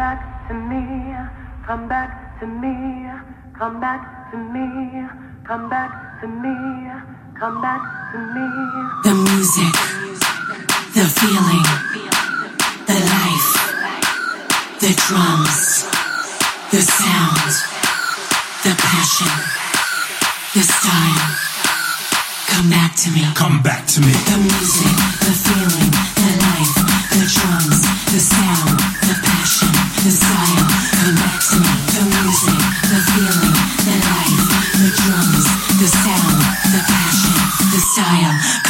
back to me, come back to me, come back to me, come back to me, come back to me. The music, the feeling, the life, the drums, the sound, the passion, the style. Come back to me. Come back to me. The music, the feeling, the life, the drums, the sound, the passion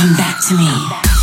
come back to me.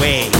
way.